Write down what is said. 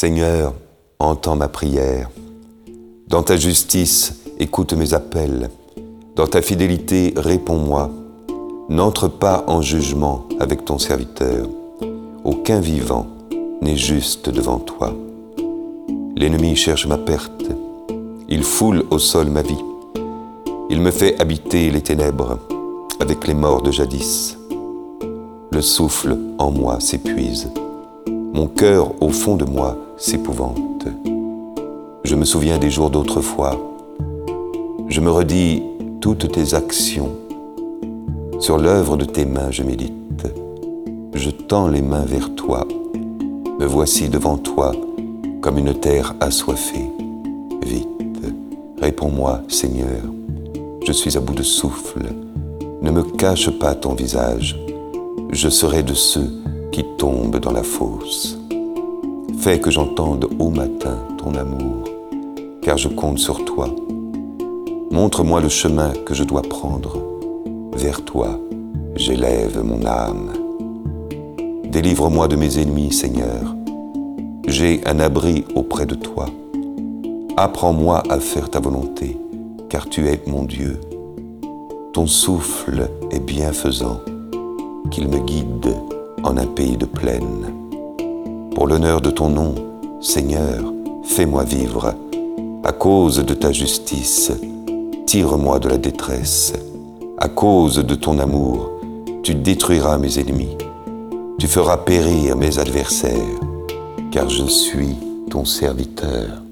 Seigneur, entends ma prière. Dans ta justice, écoute mes appels. Dans ta fidélité, réponds-moi. N'entre pas en jugement avec ton serviteur. Aucun vivant n'est juste devant toi. L'ennemi cherche ma perte. Il foule au sol ma vie. Il me fait habiter les ténèbres avec les morts de jadis. Le souffle en moi s'épuise. Mon cœur au fond de moi s'épouvante. Je me souviens des jours d'autrefois. Je me redis toutes tes actions. Sur l'œuvre de tes mains, je médite. Je tends les mains vers toi. Me voici devant toi comme une terre assoiffée. Vite, réponds-moi, Seigneur. Je suis à bout de souffle. Ne me cache pas ton visage je serai de ceux qui tombent dans la fosse. Fais que j'entende au matin ton amour, car je compte sur toi. Montre-moi le chemin que je dois prendre. Vers toi, j'élève mon âme. Délivre-moi de mes ennemis, Seigneur. J'ai un abri auprès de toi. Apprends-moi à faire ta volonté, car tu es mon Dieu. Ton souffle est bienfaisant qu'il me guide en un pays de plaine. Pour l'honneur de ton nom, Seigneur, fais-moi vivre. À cause de ta justice, tire-moi de la détresse. À cause de ton amour, tu détruiras mes ennemis. Tu feras périr mes adversaires, car je suis ton serviteur.